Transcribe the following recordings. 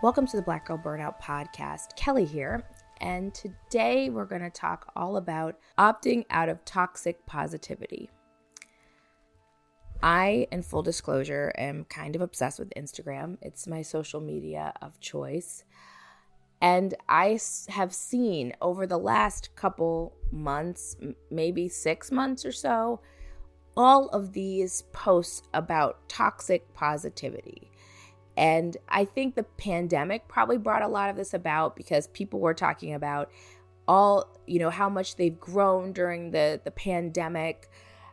Welcome to the Black Girl Burnout Podcast. Kelley here. And today we're going to talk all about opting out of toxic positivity. I, in full disclosure, am kind of obsessed with Instagram. It's my social media of choice. And I have seen over the last couple months, maybe six months or so, all of these posts about toxic positivity. And I think the pandemic probably brought a lot of this about because people were talking about all, you know, how much they've grown during the the pandemic,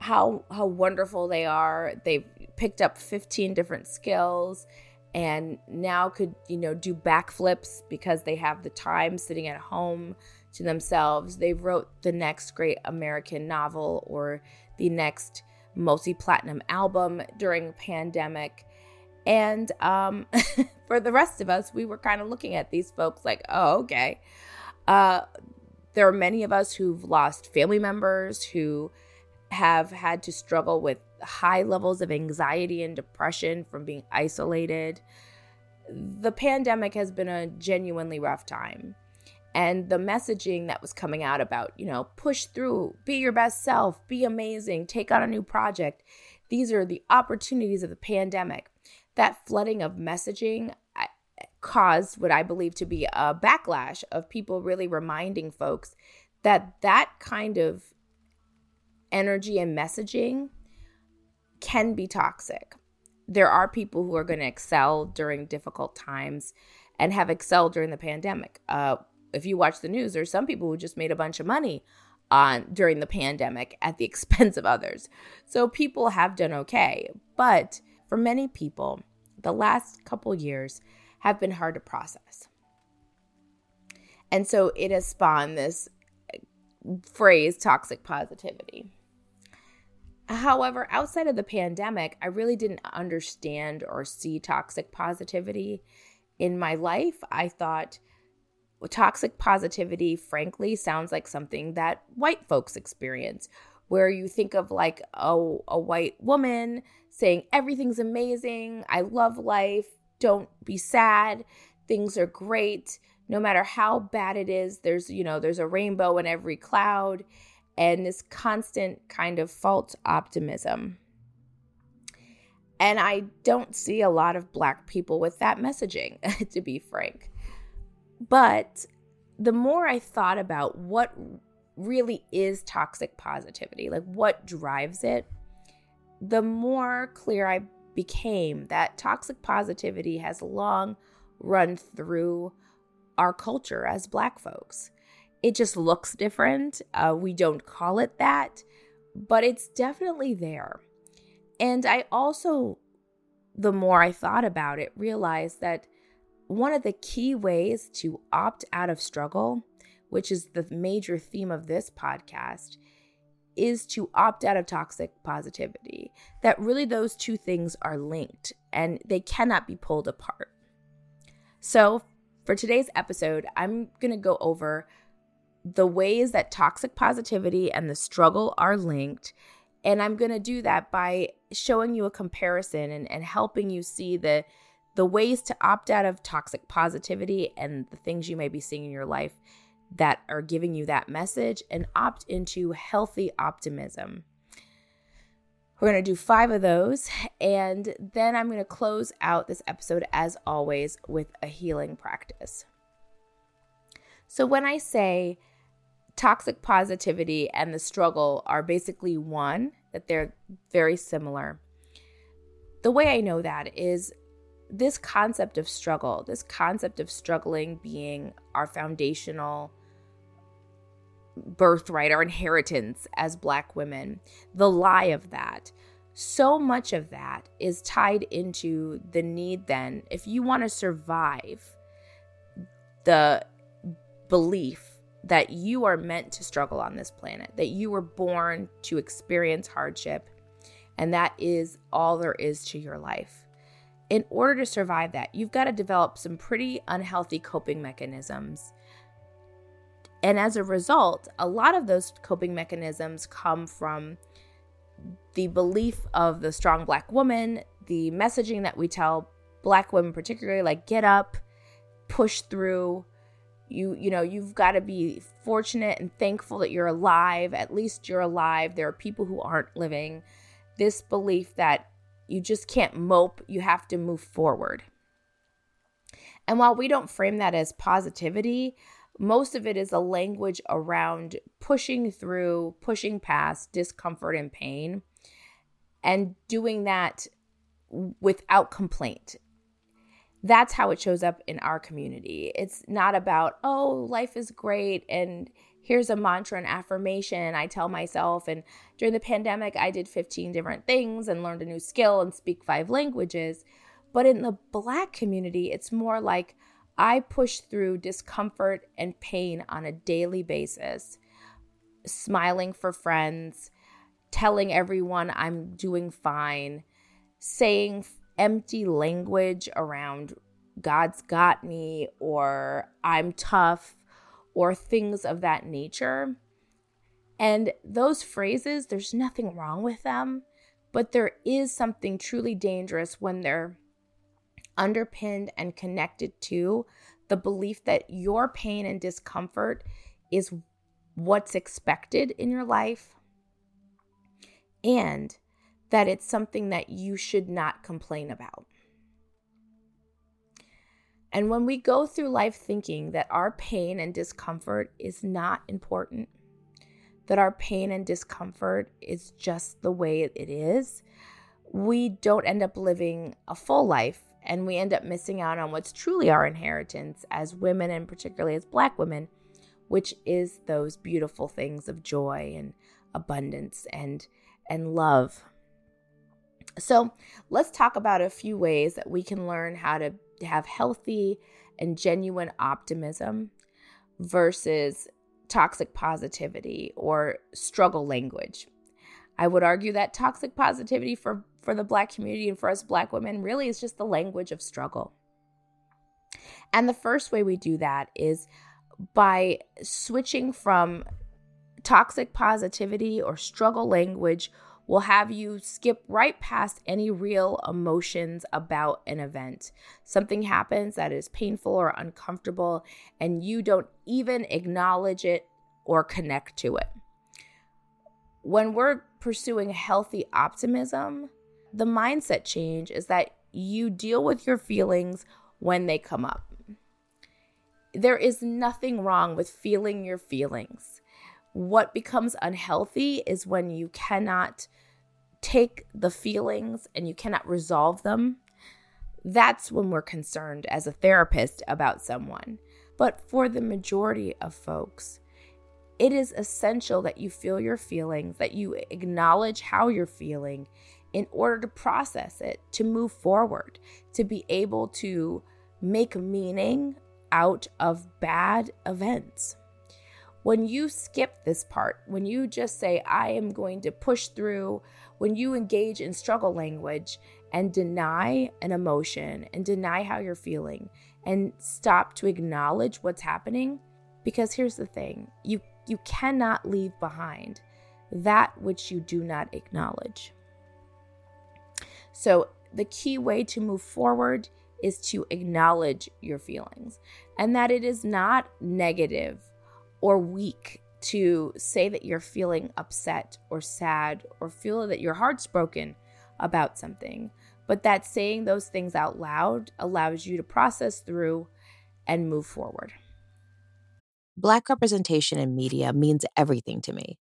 how how wonderful they are. They've picked up 15 different skills and now could, you know, do backflips because they have the time sitting at home to themselves. They wrote the next great American novel or the next multi-platinum album during pandemic and um, for the rest of us, we were kind of looking at these folks like, oh, okay. Uh, there are many of us who've lost family members who have had to struggle with high levels of anxiety and depression from being isolated. The pandemic has been a genuinely rough time. And the messaging that was coming out about, you know, push through, be your best self, be amazing, take on a new project. These are the opportunities of the pandemic that flooding of messaging caused what I believe to be a backlash of people really reminding folks that that kind of energy and messaging can be toxic. There are people who are going to excel during difficult times and have excelled during the pandemic. Uh, if you watch the news, there's some people who just made a bunch of money on during the pandemic at the expense of others. So people have done okay, but for many people, the last couple years have been hard to process. And so it has spawned this phrase toxic positivity. However, outside of the pandemic, I really didn't understand or see toxic positivity in my life. I thought toxic positivity, frankly, sounds like something that white folks experience, where you think of like a, a white woman saying everything's amazing, I love life, don't be sad, things are great, no matter how bad it is, there's, you know, there's a rainbow in every cloud and this constant kind of false optimism. And I don't see a lot of black people with that messaging, to be frank. But the more I thought about what really is toxic positivity, like what drives it, the more clear I became that toxic positivity has long run through our culture as Black folks. It just looks different. Uh, we don't call it that, but it's definitely there. And I also, the more I thought about it, realized that one of the key ways to opt out of struggle, which is the major theme of this podcast, is to opt out of toxic positivity. That really those two things are linked and they cannot be pulled apart. So, for today's episode, I'm going to go over the ways that toxic positivity and the struggle are linked. And I'm going to do that by showing you a comparison and, and helping you see the the ways to opt out of toxic positivity and the things you may be seeing in your life that are giving you that message and opt into healthy optimism. We're going to do five of those. And then I'm going to close out this episode, as always, with a healing practice. So, when I say toxic positivity and the struggle are basically one, that they're very similar, the way I know that is this concept of struggle, this concept of struggling being our foundational birthright, our inheritance as Black women, the lie of that. So much of that is tied into the need, then, if you want to survive, the belief that you are meant to struggle on this planet, that you were born to experience hardship, and that is all there is to your life. In order to survive that, you've got to develop some pretty unhealthy coping mechanisms. And as a result, a lot of those coping mechanisms come from the belief of the strong black woman, the messaging that we tell black women, particularly like get up, push through, you you know you've got to be fortunate and thankful that you're alive. At least you're alive. There are people who aren't living. This belief that you just can't mope you have to move forward and while we don't frame that as positivity most of it is a language around pushing through pushing past discomfort and pain and doing that without complaint that's how it shows up in our community. It's not about, oh, life is great and here's a mantra and affirmation I tell myself. And during the pandemic, I did 15 different things and learned a new skill and speak five languages. But in the Black community, it's more like I push through discomfort and pain on a daily basis, smiling for friends, telling everyone I'm doing fine, saying empty language around God's got me or I'm tough or things of that nature. And those phrases, there's nothing wrong with them, but there is something truly dangerous when they're underpinned and connected to the belief that your pain and discomfort is what's expected in your life and that it's something that you should not complain about. And when we go through life thinking that our pain and discomfort is not important, that our pain and discomfort is just the way it is, we don't end up living a full life and we end up missing out on what's truly our inheritance as women and particularly as black women, which is those beautiful things of joy and abundance and and love. So let's talk about a few ways that we can learn how to have healthy and genuine optimism versus toxic positivity or struggle language. I would argue that toxic positivity for, for the Black community and for us Black women really is just the language of struggle. And the first way we do that is by switching from toxic positivity or struggle language will have you skip right past any real emotions about an event. Something happens that is painful or uncomfortable, and you don't even acknowledge it or connect to it. When we're pursuing healthy optimism, the mindset change is that you deal with your feelings when they come up. There is nothing wrong with feeling your feelings. What becomes unhealthy is when you cannot take the feelings and you cannot resolve them. That's when we're concerned as a therapist about someone. But for the majority of folks, it is essential that you feel your feelings, that you acknowledge how you're feeling in order to process it, to move forward, to be able to make meaning out of bad events. When you skip this part, when you just say, I am going to push through, when you engage in struggle language and deny an emotion and deny how you're feeling and stop to acknowledge what's happening, because here's the thing you, you cannot leave behind that which you do not acknowledge. So, the key way to move forward is to acknowledge your feelings and that it is not negative or weak to say that you're feeling upset or sad or feel that your heart's broken about something, but that saying those things out loud allows you to process through and move forward. Black representation in media means everything to me.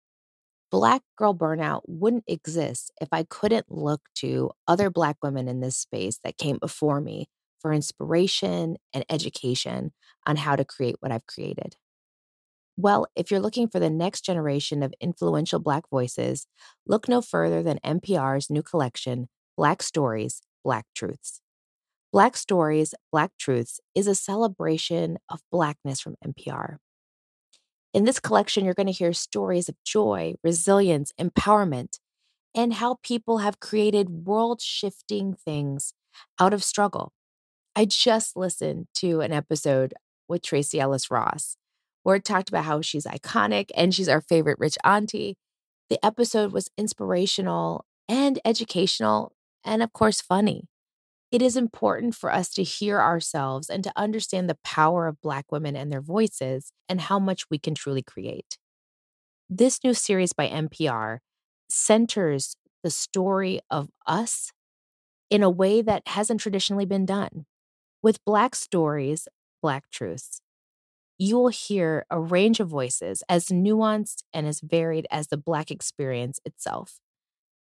Black girl burnout wouldn't exist if I couldn't look to other Black women in this space that came before me for inspiration and education on how to create what I've created. Well, if you're looking for the next generation of influential Black voices, look no further than NPR's new collection, Black Stories, Black Truths. Black Stories, Black Truths is a celebration of Blackness from NPR. In this collection, you're going to hear stories of joy, resilience, empowerment, and how people have created world shifting things out of struggle. I just listened to an episode with Tracee Ellis Ross it talked about how she's iconic and she's our favorite rich auntie. The episode was inspirational and educational, and of course, funny. It is important for us to hear ourselves and to understand the power of Black women and their voices and how much we can truly create. This new series by NPR centers the story of us in a way that hasn't traditionally been done. With Black stories, Black truths, you will hear a range of voices as nuanced and as varied as the Black experience itself.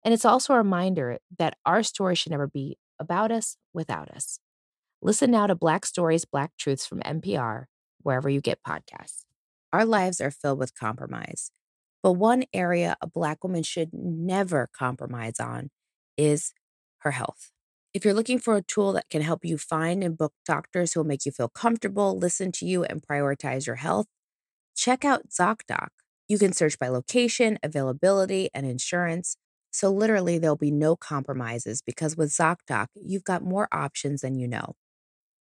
And it's also a reminder that our story should never be about us without us. Listen now to Black Stories, Black Truths from NPR, wherever you get podcasts. Our lives are filled with compromise, but one area a Black woman should never compromise on is her health. If you're looking for a tool that can help you find and book doctors who will make you feel comfortable, listen to you, and prioritize your health, check out ZocDoc. You can search by location, availability, and insurance. So, literally, there'll be no compromises because with ZocDoc, you've got more options than you know.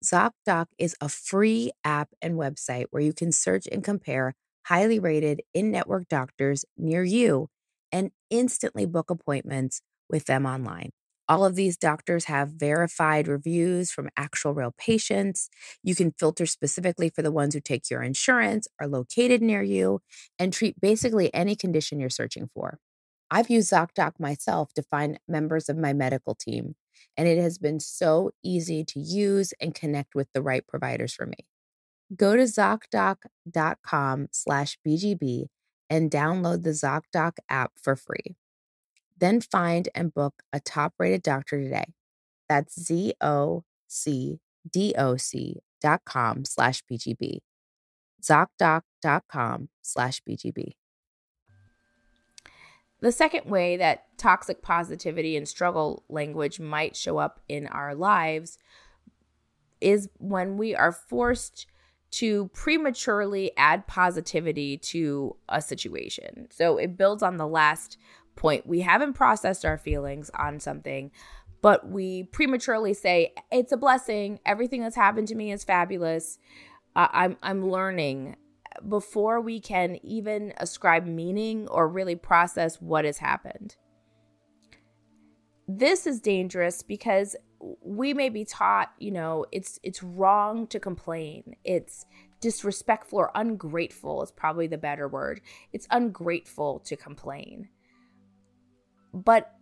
ZocDoc is a free app and website where you can search and compare highly rated in network doctors near you and instantly book appointments with them online. All of these doctors have verified reviews from actual real patients. You can filter specifically for the ones who take your insurance, are located near you, and treat basically any condition you're searching for. I've used ZocDoc myself to find members of my medical team, and it has been so easy to use and connect with the right providers for me. Go to ZocDoc.com slash BGB and download the ZocDoc app for free. Then find and book a top rated doctor today. That's Z O C D O C dot com slash BGB. ZocDoc.com slash BGB. The second way that toxic positivity and struggle language might show up in our lives is when we are forced to prematurely add positivity to a situation. So it builds on the last point. We haven't processed our feelings on something, but we prematurely say, it's a blessing. Everything that's happened to me is fabulous. Uh, I'm, I'm learning before we can even ascribe meaning or really process what has happened. This is dangerous because we may be taught, you know, it's it's wrong to complain. It's disrespectful or ungrateful is probably the better word. It's ungrateful to complain. But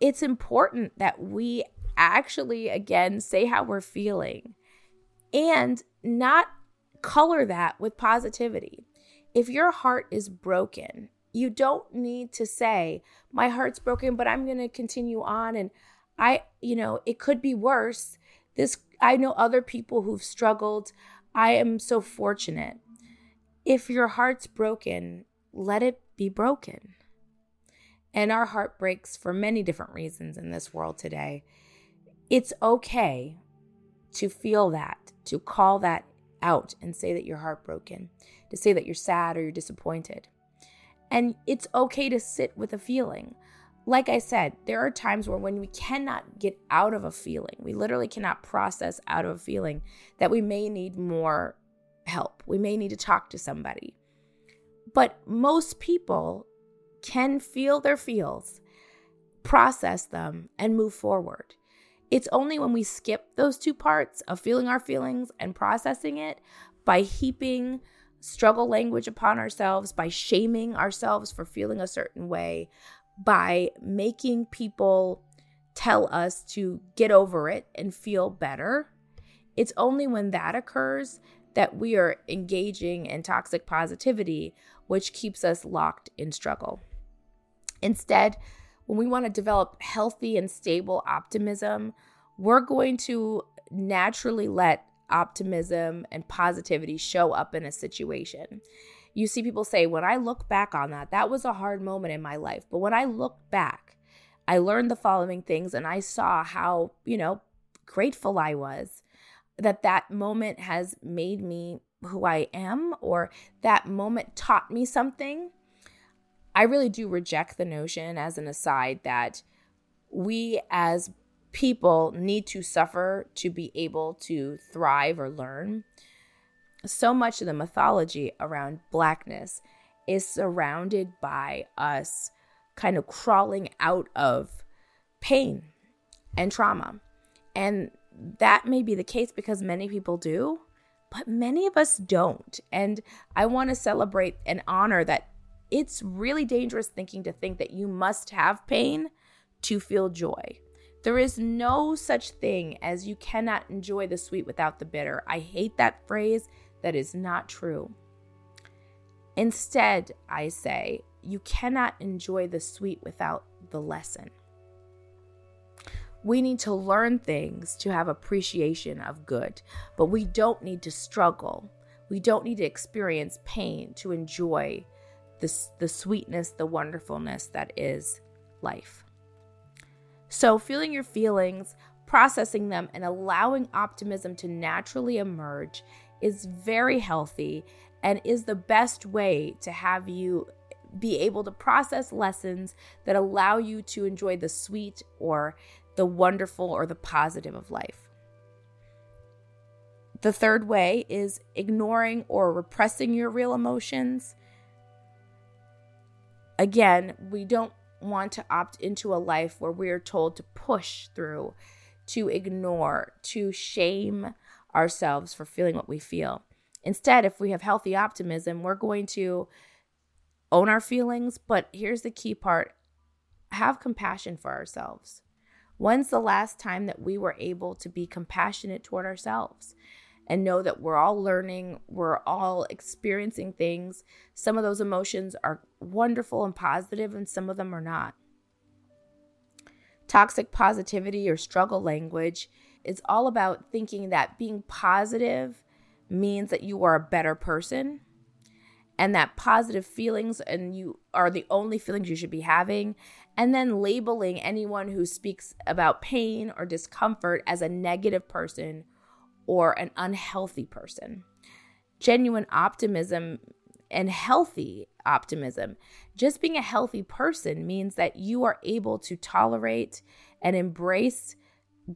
it's important that we actually, again, say how we're feeling and not color that with positivity. If your heart is broken, you don't need to say, My heart's broken, but I'm going to continue on. And I, you know, it could be worse. This, I know other people who've struggled. I am so fortunate. If your heart's broken, let it be broken. And our heart breaks for many different reasons in this world today. It's okay to feel that, to call that out and say that you're heartbroken, to say that you're sad or you're disappointed. And it's okay to sit with a feeling. Like I said, there are times where when we cannot get out of a feeling, we literally cannot process out of a feeling, that we may need more help. We may need to talk to somebody. But most people can feel their feels, process them, and move forward. It's only when we skip those two parts of feeling our feelings and processing it by heaping struggle language upon ourselves, by shaming ourselves for feeling a certain way, by making people tell us to get over it and feel better. It's only when that occurs that we are engaging in toxic positivity, which keeps us locked in struggle. Instead, when we want to develop healthy and stable optimism, we're going to naturally let optimism and positivity show up in a situation. you see people say, when I look back on that, that was a hard moment in my life. But when I look back, I learned the following things and I saw how, you know, grateful I was that that moment has made me who I am or that moment taught me something. I really do reject the notion, as an aside, that we as people need to suffer to be able to thrive or learn. So much of the mythology around Blackness is surrounded by us kind of crawling out of pain and trauma. And that may be the case because many people do, but many of us don't. And I want to celebrate and honor that it's really dangerous thinking to think that you must have pain to feel joy. There is no such thing as you cannot enjoy the sweet without the bitter. I hate that phrase. That is not true. Instead, I say, you cannot enjoy the sweet without the lesson. We need to learn things to have appreciation of good, but we don't need to struggle. We don't need to experience pain to enjoy the sweetness, the wonderfulness that is life. So, feeling your feelings, processing them, and allowing optimism to naturally emerge is very healthy and is the best way to have you be able to process lessons that allow you to enjoy the sweet or the wonderful or the positive of life. The third way is ignoring or repressing your real emotions. Again, we don't want to opt into a life where we are told to push through, to ignore, to shame ourselves for feeling what we feel. Instead, if we have healthy optimism, we're going to own our feelings, but here's the key part have compassion for ourselves. When's the last time that we were able to be compassionate toward ourselves and know that we're all learning, we're all experiencing things? Some of those emotions are wonderful and positive, and some of them are not. Toxic positivity or struggle language is all about thinking that being positive means that you are a better person and that positive feelings and you are the only feelings you should be having and then labeling anyone who speaks about pain or discomfort as a negative person or an unhealthy person. Genuine optimism and healthy optimism. Just being a healthy person means that you are able to tolerate and embrace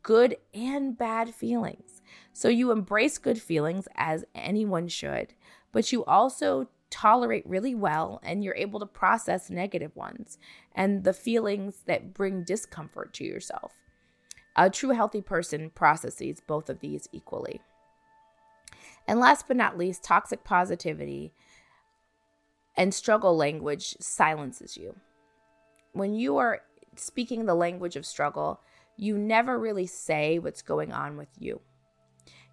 good and bad feelings. So you embrace good feelings as anyone should but you also tolerate really well and you're able to process negative ones and the feelings that bring discomfort to yourself. A true healthy person processes both of these equally. And last but not least, toxic positivity and struggle language silences you. When you are speaking the language of struggle, you never really say what's going on with you.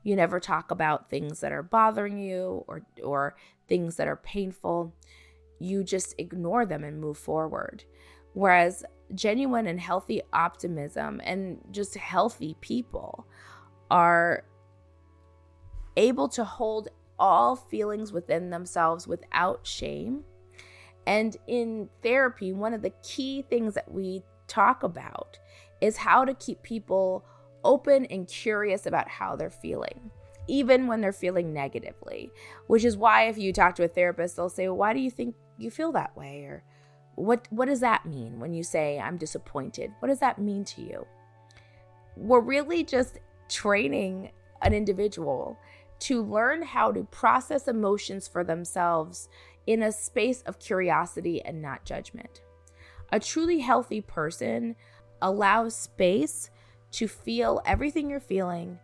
You never talk about things that are bothering you or or things that are painful. You just ignore them and move forward. Whereas genuine and healthy optimism and just healthy people are able to hold all feelings within themselves without shame. And in therapy, one of the key things that we talk about is how to keep people open and curious about how they're feeling, even when they're feeling negatively. Which is why if you talk to a therapist, they'll say, well, "Why do you think you feel that way?" or "What what does that mean when you say I'm disappointed? What does that mean to you?" We're really just training an individual to learn how to process emotions for themselves in a space of curiosity and not judgment. A truly healthy person allows space to feel everything you're feeling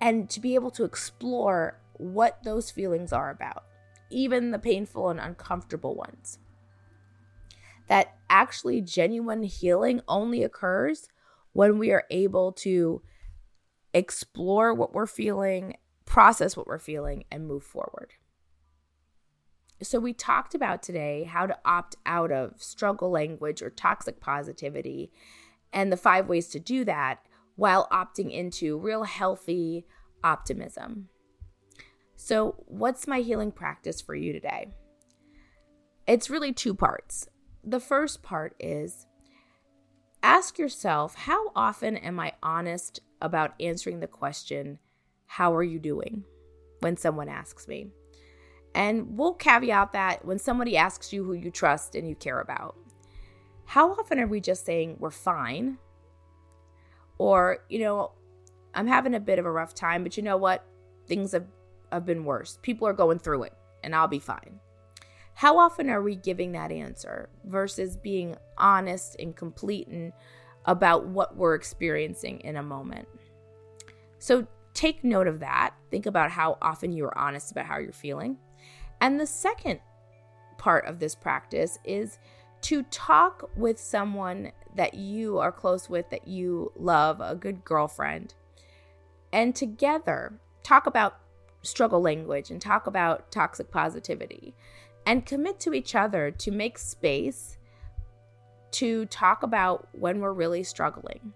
and to be able to explore what those feelings are about, even the painful and uncomfortable ones. That actually genuine healing only occurs when we are able to explore what we're feeling, process what we're feeling, and move forward. So, we talked about today how to opt out of struggle language or toxic positivity and the five ways to do that while opting into real healthy optimism. So, what's my healing practice for you today? it's really two parts. The first part is ask yourself how often am I honest about answering the question, How are you doing? when someone asks me. And we'll caveat that when somebody asks you who you trust and you care about. How often are we just saying we're fine? Or, you know, I'm having a bit of a rough time, but you know what? Things have, have been worse. People are going through it, and I'll be fine. How often are we giving that answer versus being honest and complete and about what we're experiencing in a moment? So take note of that. Think about how often you are honest about how you're feeling. And the second part of this practice is to talk with someone that you are close with, that you love, a good girlfriend, and together talk about struggle language and talk about toxic positivity and commit to each other to make space to talk about when we're really struggling,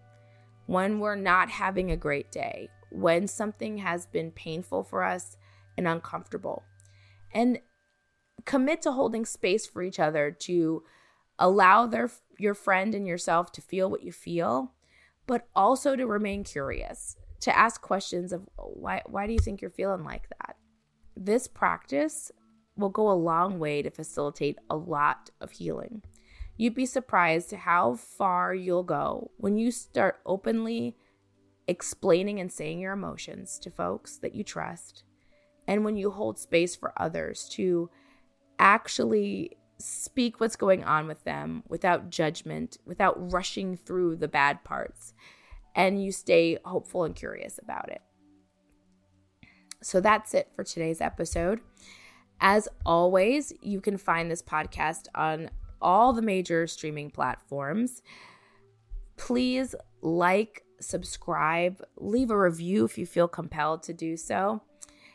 when we're not having a great day, when something has been painful for us and uncomfortable. And commit to holding space for each other to allow their your friend and yourself to feel what you feel, but also to remain curious, to ask questions of why why do you think you're feeling like that? This practice will go a long way to facilitate a lot of healing. You'd be surprised how far you'll go when you start openly explaining and saying your emotions to folks that you trust, and when you hold space for others to actually speak what's going on with them without judgment, without rushing through the bad parts, and you stay hopeful and curious about it. So that's it for today's episode. As always, you can find this podcast on all the major streaming platforms. Please like, subscribe, leave a review if you feel compelled to do so.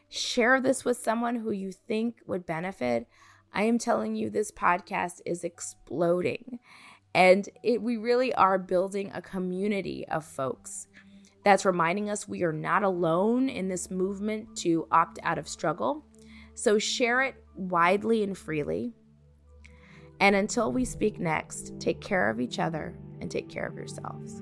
Share this with someone who you think would benefit. I am telling you, this podcast is exploding. And it, we really are building a community of folks that's reminding us we are not alone in this movement to opt out of struggle. So share it widely and freely. And until we speak next, take care of each other and take care of yourselves.